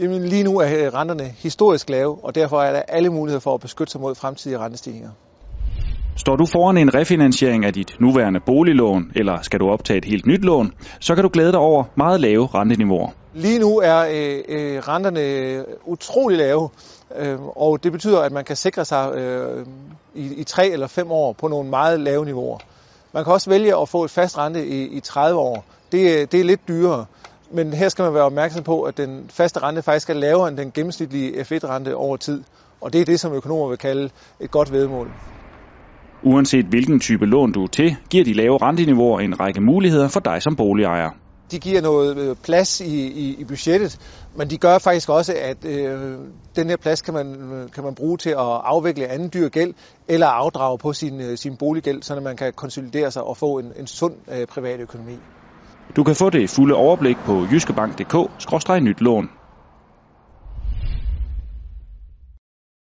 Jamen, lige nu er renterne historisk lave, og derfor er der alle muligheder for at beskytte sig mod fremtidige rentestigninger. Står du foran en refinansiering af dit nuværende boliglån, eller skal du optage et helt nyt lån, så kan du glæde dig over meget lave renteniveauer. Lige nu er øh, øh, renterne utrolig lave, øh, og det betyder, at man kan sikre sig øh, i, i tre eller fem år på nogle meget lave niveauer. Man kan også vælge at få et fast rente i, i 30 år. Det, det er lidt dyrere, men her skal man være opmærksom på, at den faste rente faktisk er lavere end den gennemsnitlige F1-rente over tid. Og det er det, som økonomer vil kalde et godt vedmål. Uanset hvilken type lån du er til, giver de lave renteniveauer en række muligheder for dig som boligejer. De giver noget øh, plads i, i, i budgettet, men de gør faktisk også, at øh, den her plads kan man, kan man bruge til at afvikle anden dyr gæld eller afdrage på sin, øh, sin boliggæld, så man kan konsolidere sig og få en, en sund øh, privat økonomi. Du kan få det fulde overblik på jyskebank.dk-nyt lån.